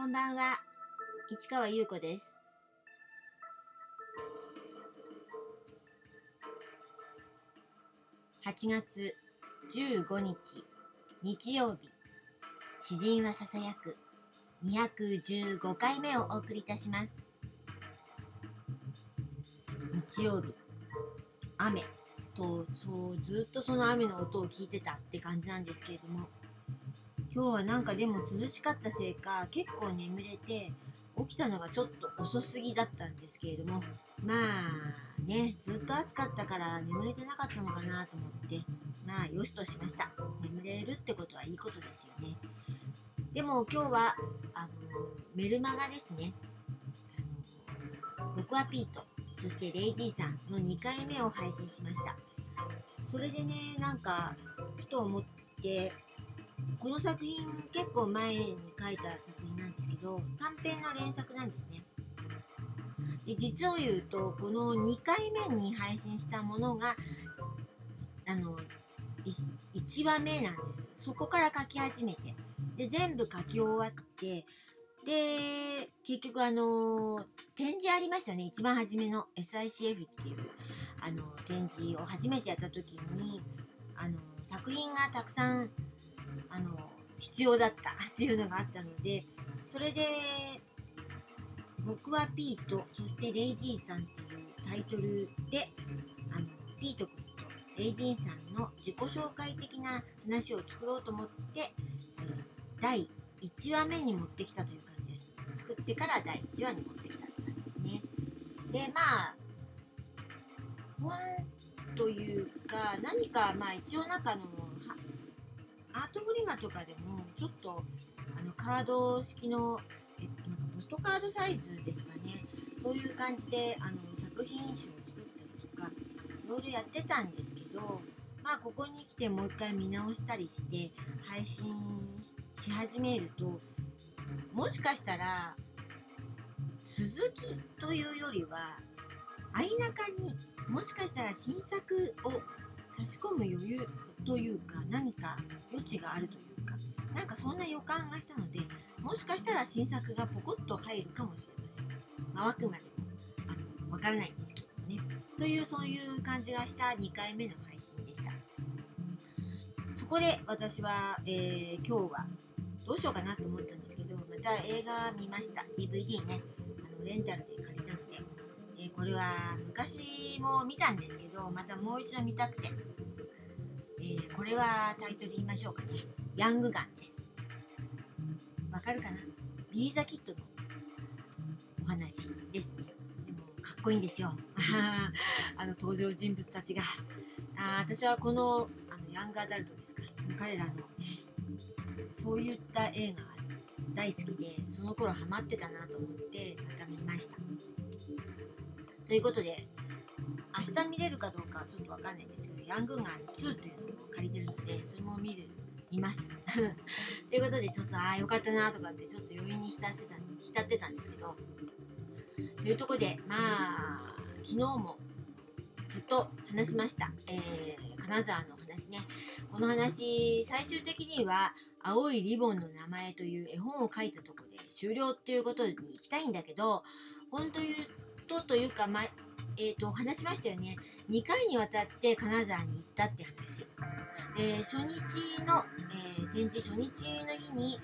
こんばんは、市川優子です。8月15日、日曜日、詩人はささやく215回目をお送りいたします。日曜日、雨と、そう、ずっとその雨の音を聞いてたって感じなんですけれども、今日はなんかでも涼しかったせいか結構眠れて起きたのがちょっと遅すぎだったんですけれどもまあねずっと暑かったから眠れてなかったのかなと思ってまあよしとしました。眠れるってことはいいことですよね。でも今日はあのメルマガですね。あの僕はピートそしてレイジーさんの2回目を配信しました。それでねなんかふと思ってこの作品結構前に書いた作品なんですけど短編の連作なんですね。で実を言うとこの2回目に配信したものがあの1話目なんです。そこから書き始めて。で全部書き終わってで結局あの展示ありましたよね。一番初めの SICF っていうあの展示を初めてやった時にあの作品がたくさんあの必要だったっていうのがあったのでそれで「僕はピートそしてレイジーさん」っていうタイトルであのピート君とレイジーさんの自己紹介的な話を作ろうと思って、え第1話目に持ってきたという感じです。作ってから第1話に持ってきたって感じですね。でまあ本というか何かまあ一応中のとかでもちょっとあのカード式の、えっと、なんかポストカードサイズですかね。そういう感じであの作品集を作ったりとかいろいろやってたんですけどまあここに来てもう一回見直したりして配信し始めるともしかしたら続きというよりは相中にもしかしたら新作を差し込む余裕というか何か余地があるというかなんかそんな予感がしたのでもしかしたら新作がポコッと入るかもしれません、まあ、くまでもあのわからないんですけどね。というそういう感じがした2回目の配信でした。そこで私は、えー今日はどうしようかなと思ったんですけどまた映画見ました。DVD ね。あのレンタルで借りたので。えーこれは昔も見たんですけどまたもう一度見たくて、ーこれはタイトル言いましょうかね。ヤングガンです。わかるかな？ビー・ザ・キッドのお話ですね。でもかっこいいんですよ。あの登場人物たちが。あ私はこのあのヤングアダルトですか。彼らのそういった映画が大好きでその頃ハマってたなと思ってまた見ました。ということで明日見れるかどうかはちょっとわかんないんですけどヤングガン2というのを借りてるのでそれも見る見ます。ということでちょっとああよかったなとかってちょっと余韻に浸ってた浸ってたんですけどというところでまあ昨日もずっと話しました、えー金沢の話ね。この話最終的には「青いリボンの名前」という絵本を書いたところで終了っていうことに行きたいんだけど本当言うとというか、まえー、と話しましたよね。2回にわたって金沢に行ったって話。で初日の、えー展示初日の日に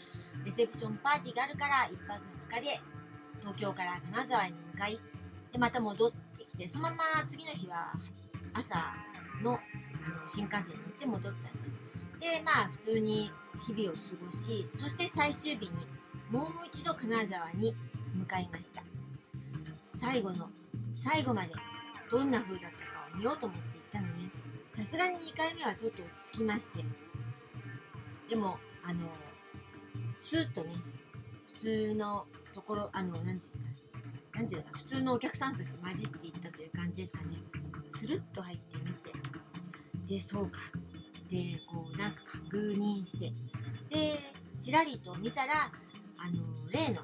レセプションパーティーがあるから1泊2日で東京から金沢に向かいでまた戻ってきてそのまま次の日は朝のあの新幹線に乗って戻ったんです。でまあ普通に日々を過ごしそして最終日にもう一度金沢に向かいました。最後の最後までどんな風だったかを見ようと思って行ったのにさすがに2回目はちょっと落ち着きまして。でもあのスーッとね普通のところあのなんていうかな。んていうの普通のお客さんとして混じっていったという感じですかね。スルッと入ってみて。でそうか。でこうなんか確認して。でちらりと見たらあの例の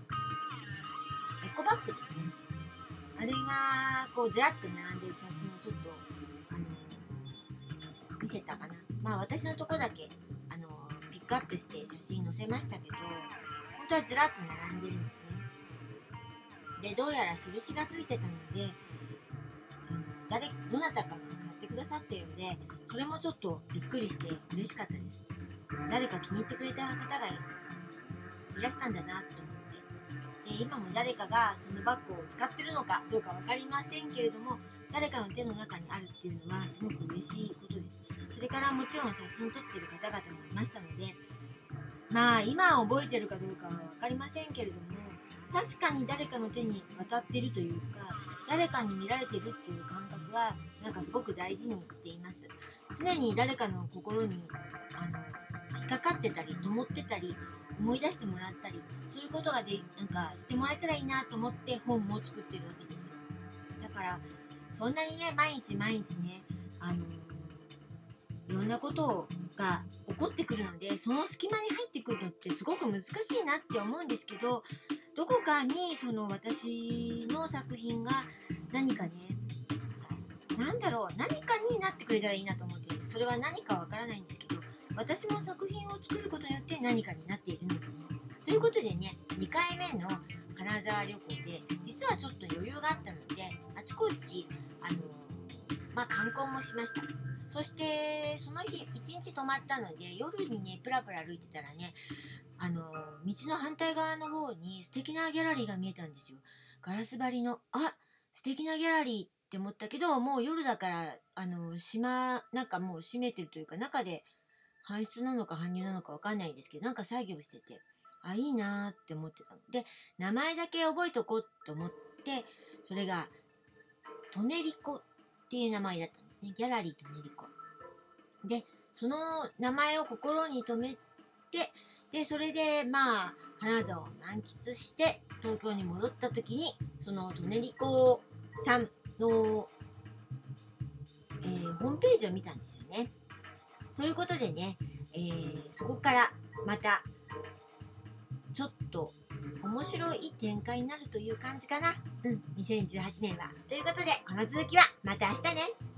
あれがこうずらっと並んでる写真をちょっとあの見せたかな。まあ私のとこだけあのピックアップして写真載せましたけど本トはずらっと並んでるんですね。でどうやら印がついてたので誰どなたかが買ってくださったようでそれもちょっとびっくりして嬉しかったです。誰か気に入ってくれた方がいらしたんだなと思って。で今も誰かがそバッグを使ってるのかどうか分かりませんけれども誰かの手の中にあるっていうのはすごく嬉しいことです。それからもちろん写真撮ってる方々もいましたのでまあ今覚えてるかどうかは分かりませんけれども確かに誰かの手に渡ってるというか誰かに見られてるっていう感覚はなんかすごく大事にしています。常に誰かの心にあのかかってたり灯ってたり思い出してもらったりそういうことがでなんかしてもらえたらいいなと思って本も作ってるわけですよ。だからそんなにね毎日毎日ねあのいろんなことが起こってくるのでその隙間に入ってくるのってすごく難しいなって思うんですけどどこかにその私の作品が何かね何だろう何かになってくれたらいいなと思ってそれは何かわからないんですけど私も作品を作ることによって何かになっているのかなということでね2回目の金沢旅行で実はちょっと余裕があったのであちこちあのまあ観光もしました。そしてその日一日泊まったので夜にねプラプラ歩いてたらねあの道の反対側の方に素敵なギャラリーが見えたんですよ。ガラス張りのあ素敵なギャラリーって思ったけどもう夜だからあの島なんかもう閉めてるというか中で搬出なのか搬入なのかわかんないんですけどなんか作業しててあいいなーって思ってたの。で名前だけ覚えとこうと思ってそれがトネリコっていう名前だったんですね。ギャラリートネリコ。でその名前を心に留めてでそれでまあ金沢を満喫して東京に戻った時にそのトネリコさんの、えーホームページを見たんですよね。ということでね、えーそこからまたちょっと面白い展開になるという感じかな。うん、2018年は。ということで、この続きはまた明日ね。